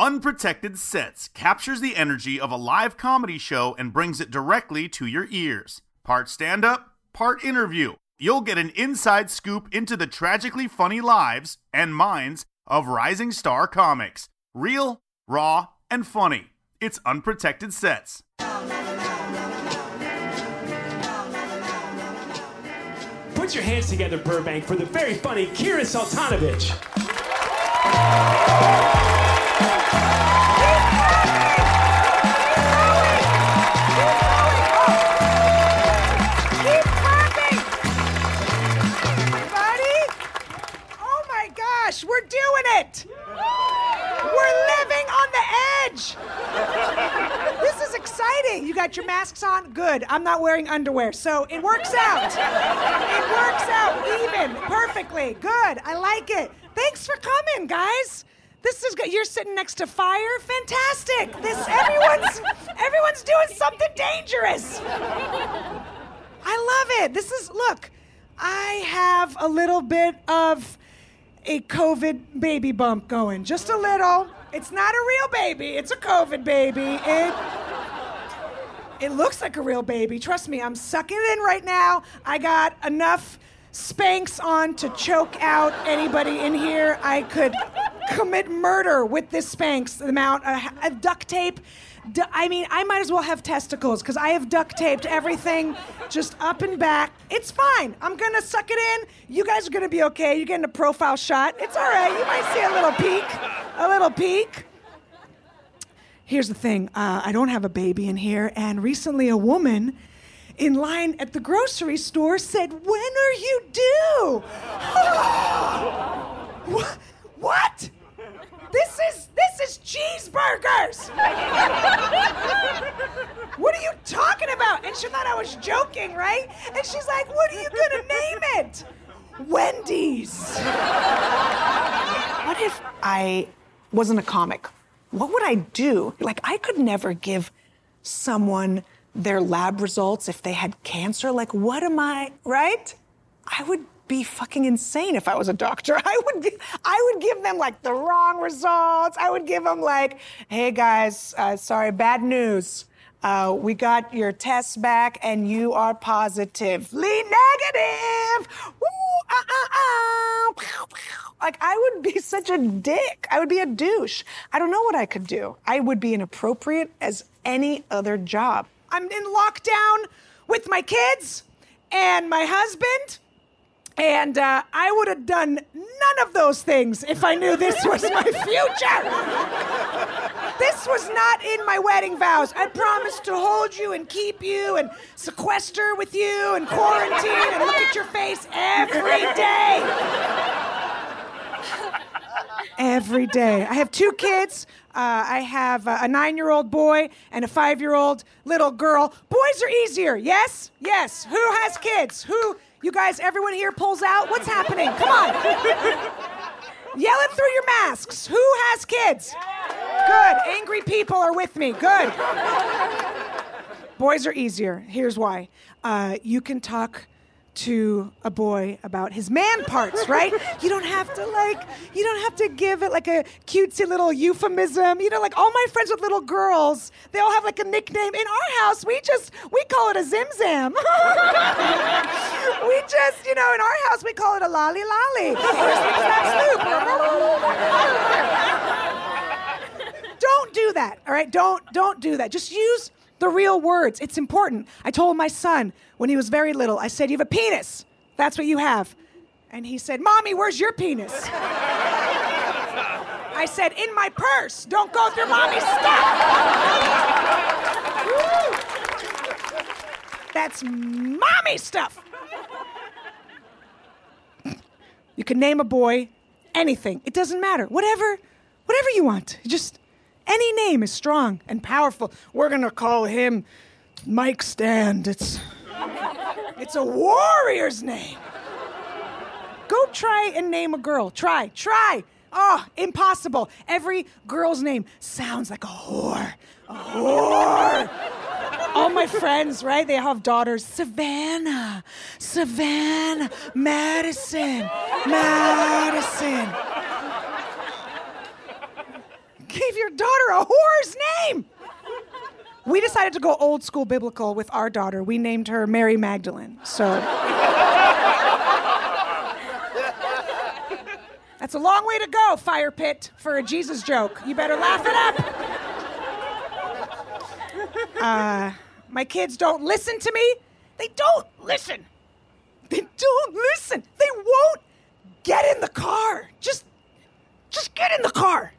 Unprotected Sets captures the energy of a live comedy show and brings it directly to your ears. Part stand up, part interview. You'll get an inside scoop into the tragically funny lives and minds of rising star comics. Real, raw, and funny. It's Unprotected Sets. Put your hands together, Burbank, for the very funny Kira Soltanovich. Not wearing underwear, so it works out. It works out even, perfectly. Good. I like it. Thanks for coming, guys. This is good. You're sitting next to fire. Fantastic. This everyone's everyone's doing something dangerous. I love it. This is, look, I have a little bit of a COVID baby bump going. Just a little. It's not a real baby, it's a COVID baby. It. It looks like a real baby. Trust me, I'm sucking it in right now. I got enough Spanx on to choke out anybody in here. I could commit murder with this Spanx amount of duct tape. I mean, I might as well have testicles because I have duct taped everything just up and back. It's fine. I'm gonna suck it in. You guys are gonna be okay. You're getting a profile shot. It's all right. You might see a little peek. A little peek. Here's the thing uh, I don't have a baby in here, and recently a woman in line at the grocery store said, When are you due? Wha- what? This is this is cheeseburgers. what are you talking about? And she thought I was joking, right? And she's like, "What are you gonna name it?" Wendy's. What if I wasn't a comic? What would I do? Like, I could never give someone their lab results if they had cancer. Like, what am I, right? I would be fucking insane if I was a doctor. I would, gi- I would give them like the wrong results. I would give them like, hey guys, uh, sorry, bad news. Uh, we got your tests back and you are positively negative. Woo, ah. Pow, pow. Like, I would be such a dick. I would be a douche. I don't know what I could do. I would be inappropriate as any other job. I'm in lockdown with my kids and my husband. And uh, I would have done none of those things if I knew this was my future. This was not in my wedding vows. I promised to hold you and keep you and sequester with you and quarantine and look at your face every day. Every day. I have two kids. Uh, I have uh, a nine year old boy and a five year old little girl. Boys are easier, yes? Yes. Who has kids? Who, you guys, everyone here pulls out? What's happening? Come on. Yell it through your masks. Who has kids? Good. Angry people are with me. Good. Boys are easier. Here's why uh, you can talk to a boy about his man parts, right? you don't have to like, you don't have to give it like a cutesy little euphemism. You know, like all my friends with little girls, they all have like a nickname. In our house, we just we call it a zim zam. we just, you know, in our house we call it a lolly lolly. don't that, all right? Don't don't do that. Just use the real words. It's important. I told my son when he was very little, I said, You have a penis. That's what you have. And he said, Mommy, where's your penis? I said, In my purse. Don't go through mommy's stuff. That's mommy stuff. You can name a boy anything. It doesn't matter. Whatever, whatever you want. Just any name is strong and powerful. We're gonna call him Mike Stand. It's it's a warrior's name. Go try and name a girl. Try, try. Oh, impossible. Every girl's name sounds like a whore. A whore. All my friends, right? They have daughters. Savannah, Savannah, Madison, Madison gave your daughter a whore's name. We decided to go old school biblical with our daughter. We named her Mary Magdalene. So. That's a long way to go, fire pit, for a Jesus joke. You better laugh it up. Uh, my kids don't listen to me. They don't listen. They don't listen. They won't get in the car. Just, just get in the car.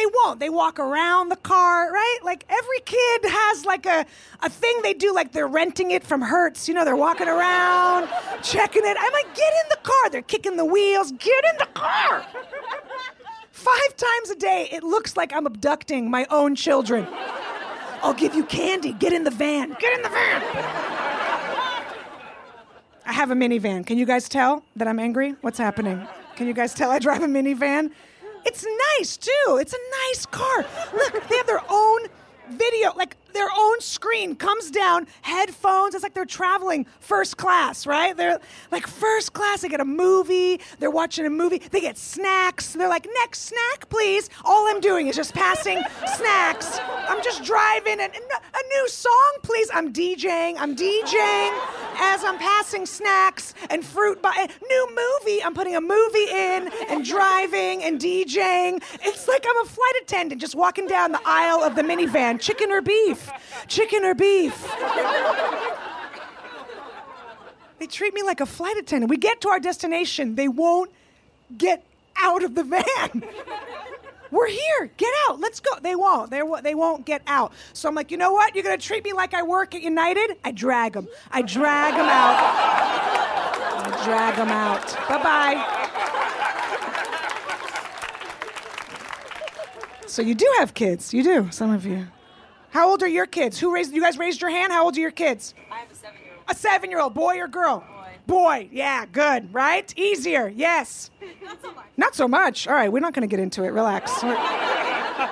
They won't. They walk around the car, right? Like every kid has like a, a thing they do, like they're renting it from Hertz. You know, they're walking around, checking it. I'm like, get in the car. They're kicking the wheels. Get in the car. Five times a day, it looks like I'm abducting my own children. I'll give you candy. Get in the van. Get in the van. I have a minivan. Can you guys tell that I'm angry? What's happening? Can you guys tell I drive a minivan? It's nice too. It's a nice car. Look, they have their own video, like their own screen comes down, headphones. It's like they're traveling first class, right? They're like first class. They get a movie. They're watching a movie. They get snacks. They're like, next snack, please. All I'm doing is just passing snacks. I'm just driving and a new song, please. I'm DJing. I'm DJing as I'm passing snacks and fruit by eh, new movie. I'm putting a movie in and driving and DJing. It's like I'm a flight attendant just walking down the aisle of the minivan. Chicken or beef? Chicken or beef? they treat me like a flight attendant. We get to our destination, they won't get out of the van. We're here. Get out. Let's go. They won't. They won't. They won't get out. So I'm like, you know what? You're gonna treat me like I work at United. I drag them. I drag them out. I drag them out. Bye bye. So you do have kids. You do. Some of you. How old are your kids? Who raised? You guys raised your hand. How old are your kids? I have a seven-year-old. A seven-year-old. Boy or girl? Boy. Yeah. Good. Right. Easier. Yes. Not so much. Not so much. All right, we're not going to get into it. Relax. I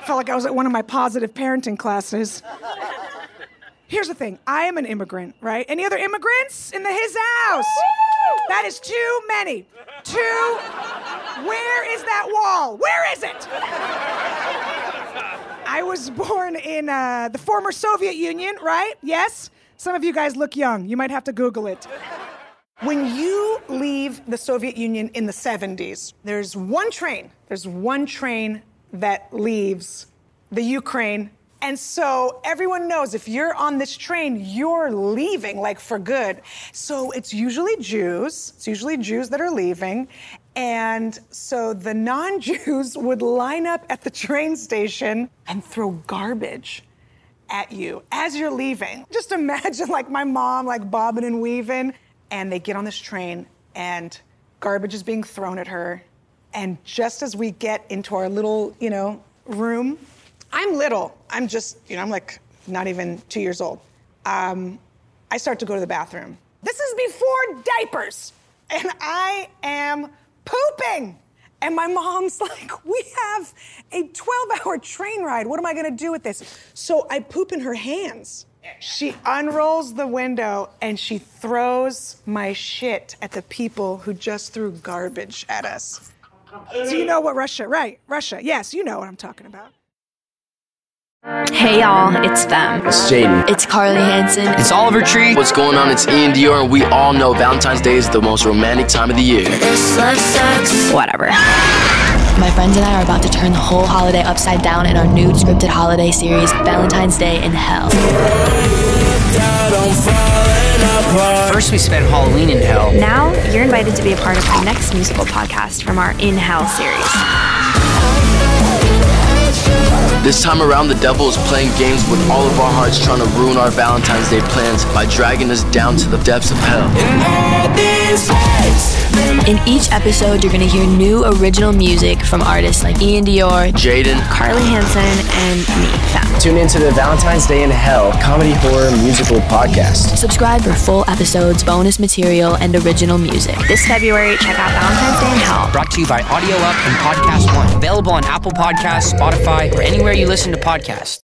felt like I was at one of my positive parenting classes. Here's the thing I am an immigrant, right? Any other immigrants in the his house? That is too many. Two. Where is that wall? Where is it? I was born in uh, the former Soviet Union, right? Yes? Some of you guys look young. You might have to Google it. When you leave the Soviet Union in the 70s, there's one train, there's one train that leaves the Ukraine. And so everyone knows if you're on this train, you're leaving like for good. So it's usually Jews, it's usually Jews that are leaving. And so the non Jews would line up at the train station and throw garbage at you as you're leaving. Just imagine like my mom, like bobbing and weaving, and they get on this train and garbage is being thrown at her. And just as we get into our little, you know, room, I'm little. I'm just, you know, I'm like not even two years old. Um, I start to go to the bathroom. This is before diapers. And I am pooping. And my mom's like, we have a 12 hour train ride. What am I gonna do with this? So I poop in her hands. She unrolls the window and she throws my shit at the people who just threw garbage at us. So you know what Russia, right? Russia. Yes, you know what I'm talking about. Hey y'all, it's them. It's Jaden. It's Carly Hansen. It's Oliver Tree. What's going on? It's Ian Dior, and we all know Valentine's Day is the most romantic time of the year. Whatever. My friends and I are about to turn the whole holiday upside down in our new scripted holiday series, Valentine's Day in Hell. First, we spent Halloween in hell. Now, you're invited to be a part of our next musical podcast from our In Hell series. This time around, the devil is playing games with all of our hearts, trying to ruin our Valentine's Day plans by dragging us down to the depths of hell. In each episode, you're going to hear new original music from artists like Ian Dior, Jaden, Carly Hansen, and me, Fem. Tune into the Valentine's Day in Hell comedy horror musical podcast. Subscribe for full episodes, bonus material, and original music. This February, check out Valentine's Day in Hell. Brought to you by Audio Up and Podcast One. Available on Apple Podcasts, Spotify, or anywhere you listen to podcasts.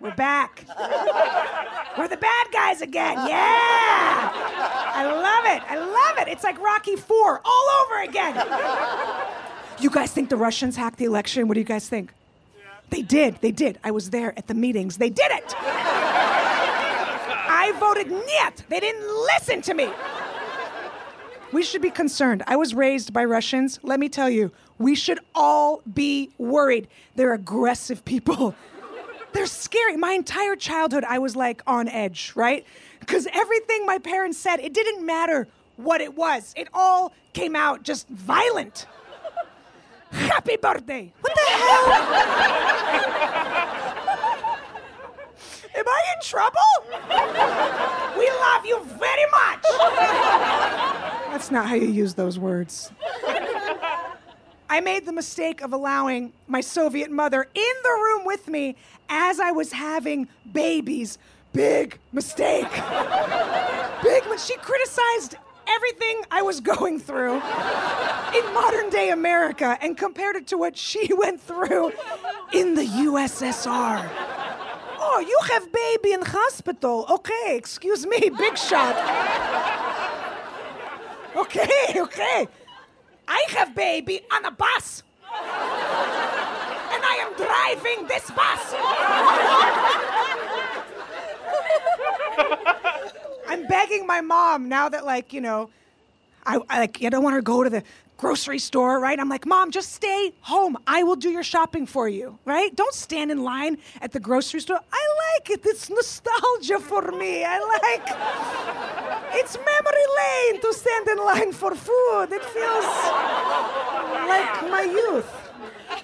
We're back. We're the bad guys again. Yeah. I love it. I love it. It's like Rocky 4 all over again. You guys think the Russians hacked the election? What do you guys think? They did. They did. I was there at the meetings. They did it. I voted niet. They didn't listen to me. We should be concerned. I was raised by Russians. Let me tell you, we should all be worried. They're aggressive people. They're scary. My entire childhood, I was like on edge, right? Because everything my parents said, it didn't matter what it was. It all came out just violent. Happy birthday. What the hell? Am I in trouble? We love you very much. That's not how you use those words. I made the mistake of allowing my Soviet mother in the room with me as I was having babies. Big mistake. Big, she criticized everything I was going through in modern day America and compared it to what she went through in the USSR. Oh, you have baby in hospital. Okay, excuse me, big shot. Okay, okay. I have baby on a bus. And I am driving this bus. I'm begging my mom now that like, you know, I, I like I don't want her to go to the grocery store, right? I'm like, "Mom, just stay home. I will do your shopping for you." Right? Don't stand in line at the grocery store. I like it. It's nostalgia for me. I like It's memory lane to stand in line for food. It feels like my youth.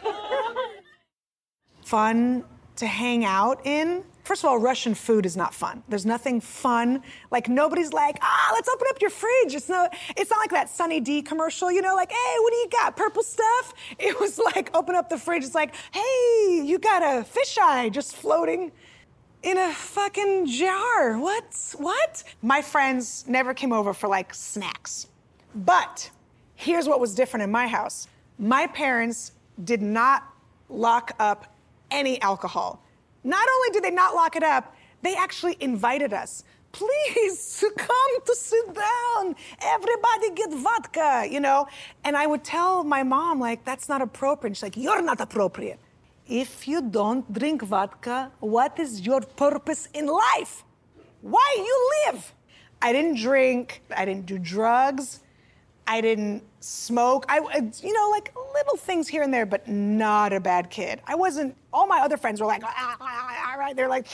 Fun to hang out in. First of all, Russian food is not fun. There's nothing fun. Like nobody's like, ah, let's open up your fridge. It's no, it's not like that Sunny D commercial, you know, like, hey, what do you got? Purple stuff? It was like, open up the fridge. It's like, hey, you got a fisheye just floating in a fucking jar. What? What? My friends never came over for like snacks. But here's what was different in my house. My parents did not lock up any alcohol. Not only did they not lock it up, they actually invited us. Please come to sit down. Everybody get vodka, you know? And I would tell my mom, like, that's not appropriate. She's like, you're not appropriate. If you don't drink vodka, what is your purpose in life? Why you live? I didn't drink, I didn't do drugs, I didn't smoke. I, you know, like little things here and there, but not a bad kid. I wasn't. All my other friends were like, ah, ah, ah, ah, right? They're like,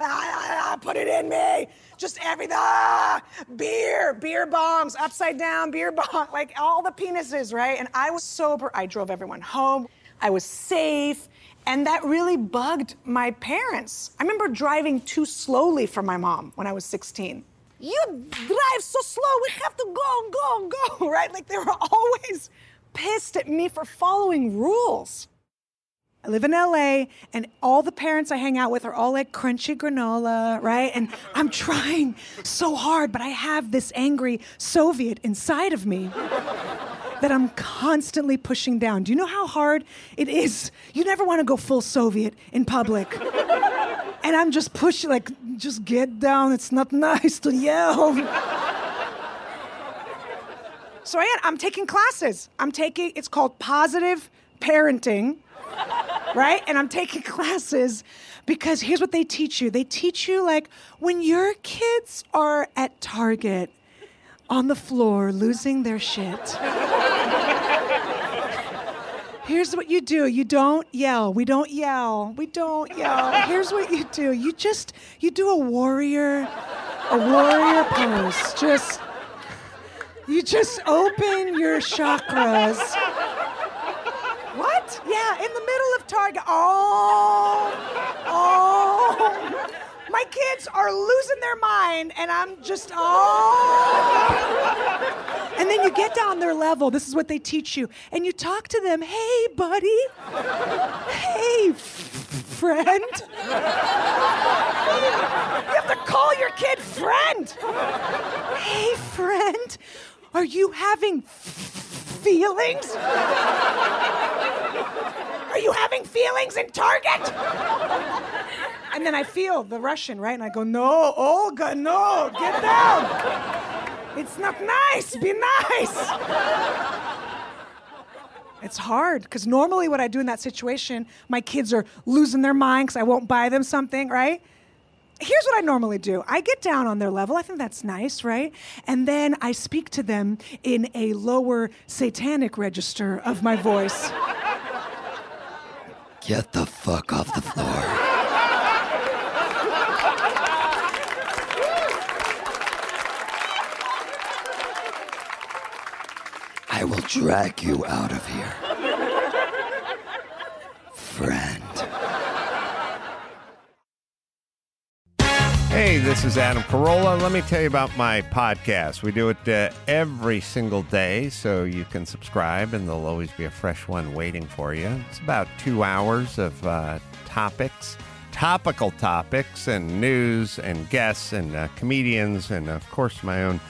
ah, ah, put it in me. Just everything. Ah, beer, beer bombs, upside down beer bomb, like all the penises, right? And I was sober. I drove everyone home. I was safe. And that really bugged my parents. I remember driving too slowly for my mom when I was 16. You drive so slow, we to go, go, go, right? Like they were always pissed at me for following rules. I live in LA, and all the parents I hang out with are all like crunchy granola, right? And I'm trying so hard, but I have this angry Soviet inside of me that I'm constantly pushing down. Do you know how hard it is? You never want to go full Soviet in public. And I'm just pushing, like, just get down. It's not nice to yell. So I, I'm taking classes. I'm taking, it's called positive parenting, right? And I'm taking classes because here's what they teach you. They teach you, like, when your kids are at Target on the floor losing their shit. Here's what you do. You don't yell. We don't yell. We don't yell. Here's what you do. You just you do a warrior a warrior pose. Just you just open your chakras. What? Yeah, in the middle of Target. Oh. Oh. My kids are losing their mind, and I'm just, oh. And then you get down their level. This is what they teach you. And you talk to them. Hey, buddy. Hey, friend. You have to call your kid friend. Hey, friend. Are you having feelings? Are you having feelings in Target? And then I feel the Russian, right? And I go, no, Olga, no, get down. It's not nice. Be nice. It's hard because normally what I do in that situation, my kids are losing their mind because I won't buy them something, right? Here's what I normally do I get down on their level. I think that's nice, right? And then I speak to them in a lower satanic register of my voice. Get the fuck off the floor. I will drag you out of here. Friend. Hey, this is Adam Carolla. Let me tell you about my podcast. We do it uh, every single day, so you can subscribe, and there'll always be a fresh one waiting for you. It's about two hours of uh, topics, topical topics, and news, and guests, and uh, comedians, and of course, my own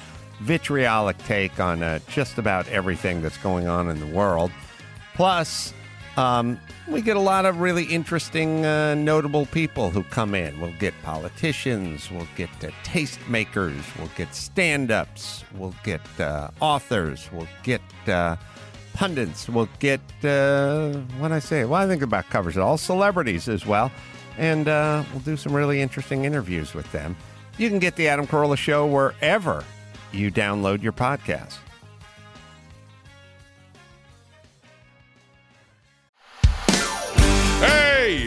vitriolic take on uh, just about everything that's going on in the world. Plus, um, we get a lot of really interesting, uh, notable people who come in. We'll get politicians, we'll get uh, tastemakers, we'll get stand ups, we'll get uh, authors, we'll get uh, pundits, we'll get, uh, what I say? Well, I think about covers it all, celebrities as well. And uh, we'll do some really interesting interviews with them. You can get the Adam Carolla Show wherever you download your podcast.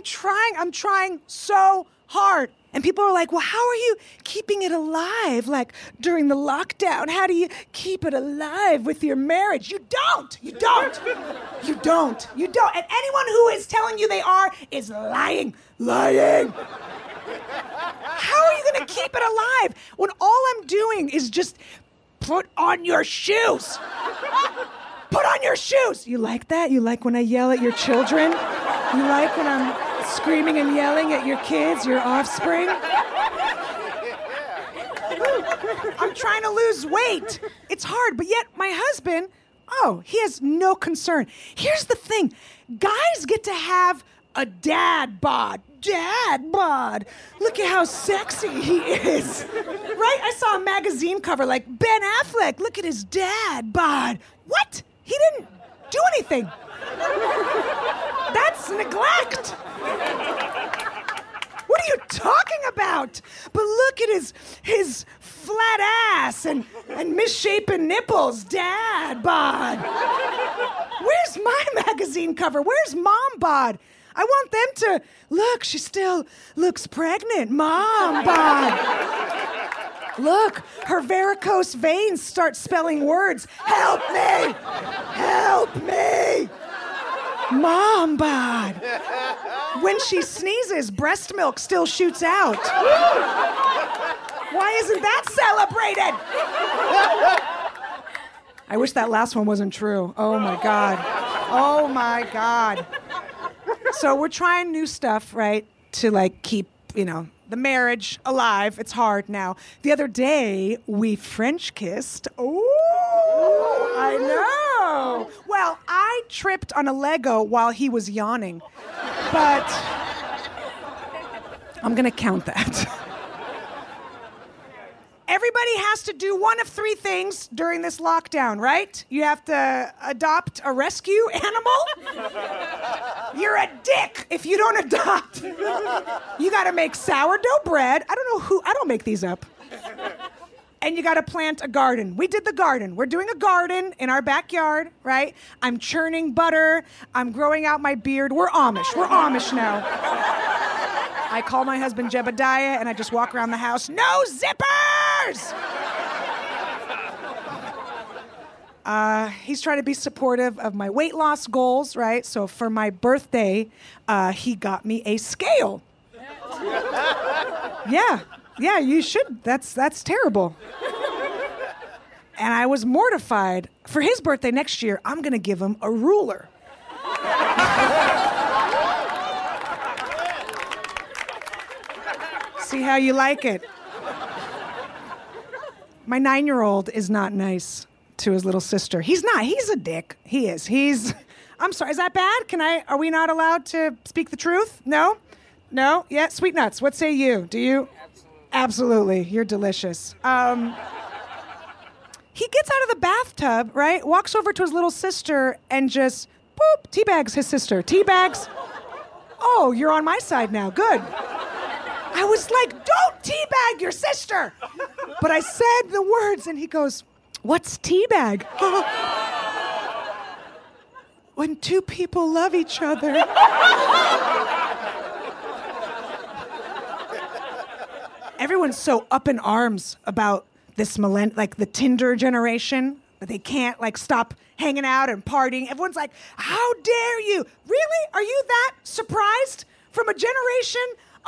I'm trying. I'm trying so hard. And people are like, well, how are you keeping it alive? Like during the lockdown, how do you keep it alive with your marriage? You don't. You don't. You don't. You don't. And anyone who is telling you they are is lying. Lying. How are you going to keep it alive when all I'm doing is just put on your shoes? Put on your shoes. You like that? You like when I yell at your children? You like when I'm screaming and yelling at your kids, your offspring? I'm trying to lose weight. It's hard, but yet my husband, oh, he has no concern. Here's the thing guys get to have a dad bod. Dad bod. Look at how sexy he is. Right? I saw a magazine cover like Ben Affleck. Look at his dad bod. What? He didn't do anything. That's neglect. What are you talking about? But look at his his flat ass and and misshapen nipples, Dad bod. Where's my magazine cover? Where's Mom bod? I want them to look. She still looks pregnant, Mom bod. Look, her varicose veins start spelling words. Help me! Help me! Mom bod. When she sneezes, breast milk still shoots out. Why isn't that celebrated? I wish that last one wasn't true. Oh my God. Oh my God. So we're trying new stuff, right? To like keep, you know, the marriage alive. It's hard now. The other day, we French kissed. Oh, I know. Oh, well, I tripped on a Lego while he was yawning, but I'm going to count that. Everybody has to do one of three things during this lockdown, right? You have to adopt a rescue animal. You're a dick if you don't adopt. You got to make sourdough bread. I don't know who, I don't make these up. And you got to plant a garden. We did the garden. We're doing a garden in our backyard, right? I'm churning butter. I'm growing out my beard. We're Amish. We're Amish now. I call my husband Jebediah and I just walk around the house. No zippers! Uh, he's trying to be supportive of my weight loss goals, right? So for my birthday, uh, he got me a scale. Yeah, yeah, you should. That's that's terrible. And I was mortified. For his birthday next year, I'm gonna give him a ruler. See how you like it. My nine year old is not nice to his little sister. He's not. He's a dick. He is. He's. I'm sorry. Is that bad? Can I? Are we not allowed to speak the truth? No? No? Yeah? Sweet nuts. What say you? Do you? Absolutely. You're delicious. Um, he gets out of the bathtub, right? Walks over to his little sister and just boop, teabags his sister. Teabags. Oh, you're on my side now. Good. I was like, don't teabag your sister. But I said the words, and he goes, What's teabag? when two people love each other. Everyone's so up in arms about this millenn, like the Tinder generation, but they can't like stop hanging out and partying. Everyone's like, "How dare you? Really? Are you that surprised from a generation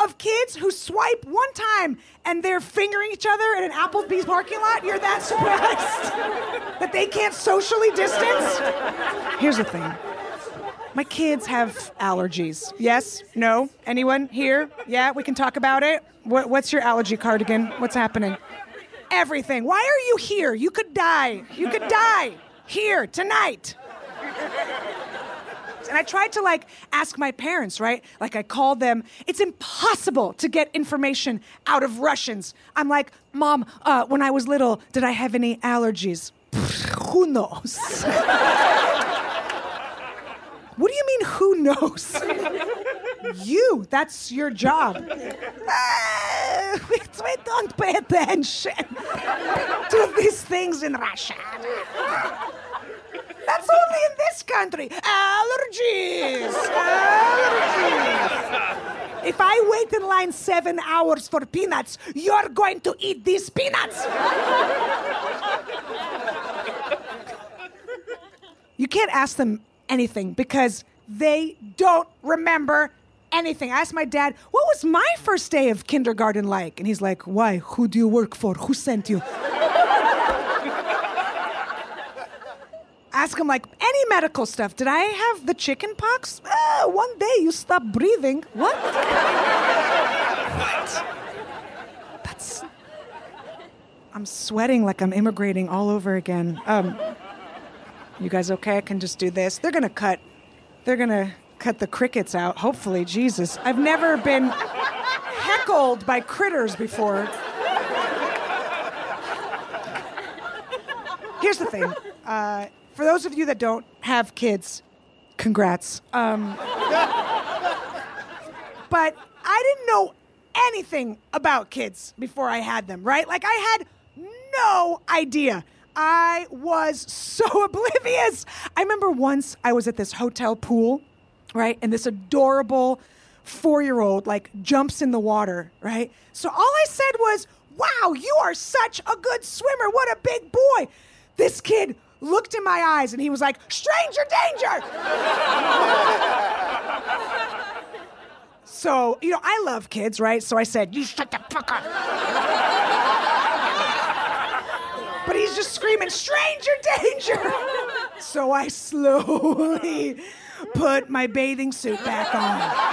of kids who swipe one time and they're fingering each other in an Applebee's parking lot? You're that surprised that they can't socially distance? Here's the thing. My kids have allergies. Yes? No? Anyone here? Yeah, we can talk about it. What, what's your allergy cardigan? What's happening? Everything. Why are you here? You could die. You could die here tonight. And I tried to like ask my parents, right? Like I called them. It's impossible to get information out of Russians. I'm like, Mom, uh, when I was little, did I have any allergies? Who knows? What do you mean, who knows? you, that's your job. Uh, we, we don't pay attention to these things in Russia. That's only in this country. Allergies. Allergies. If I wait in line seven hours for peanuts, you're going to eat these peanuts. You can't ask them anything because they don't remember anything. I asked my dad, what was my first day of kindergarten like? And he's like, why? Who do you work for? Who sent you? Ask him like any medical stuff. Did I have the chicken pox? Uh, one day you stop breathing. What? what? That's. I'm sweating like I'm immigrating all over again. Um, you guys okay? I can just do this. They're gonna cut. They're gonna cut the crickets out. Hopefully, Jesus. I've never been heckled by critters before. Here's the thing. Uh, for those of you that don't have kids, congrats. Um, but I didn't know anything about kids before I had them, right? Like I had no idea. I was so oblivious. I remember once I was at this hotel pool, right? And this adorable four year old like jumps in the water, right? So all I said was, Wow, you are such a good swimmer. What a big boy. This kid looked in my eyes and he was like, Stranger danger. so, you know, I love kids, right? So I said, You shut the fuck up. but he's just screaming, Stranger danger. so I slowly put my bathing suit back on.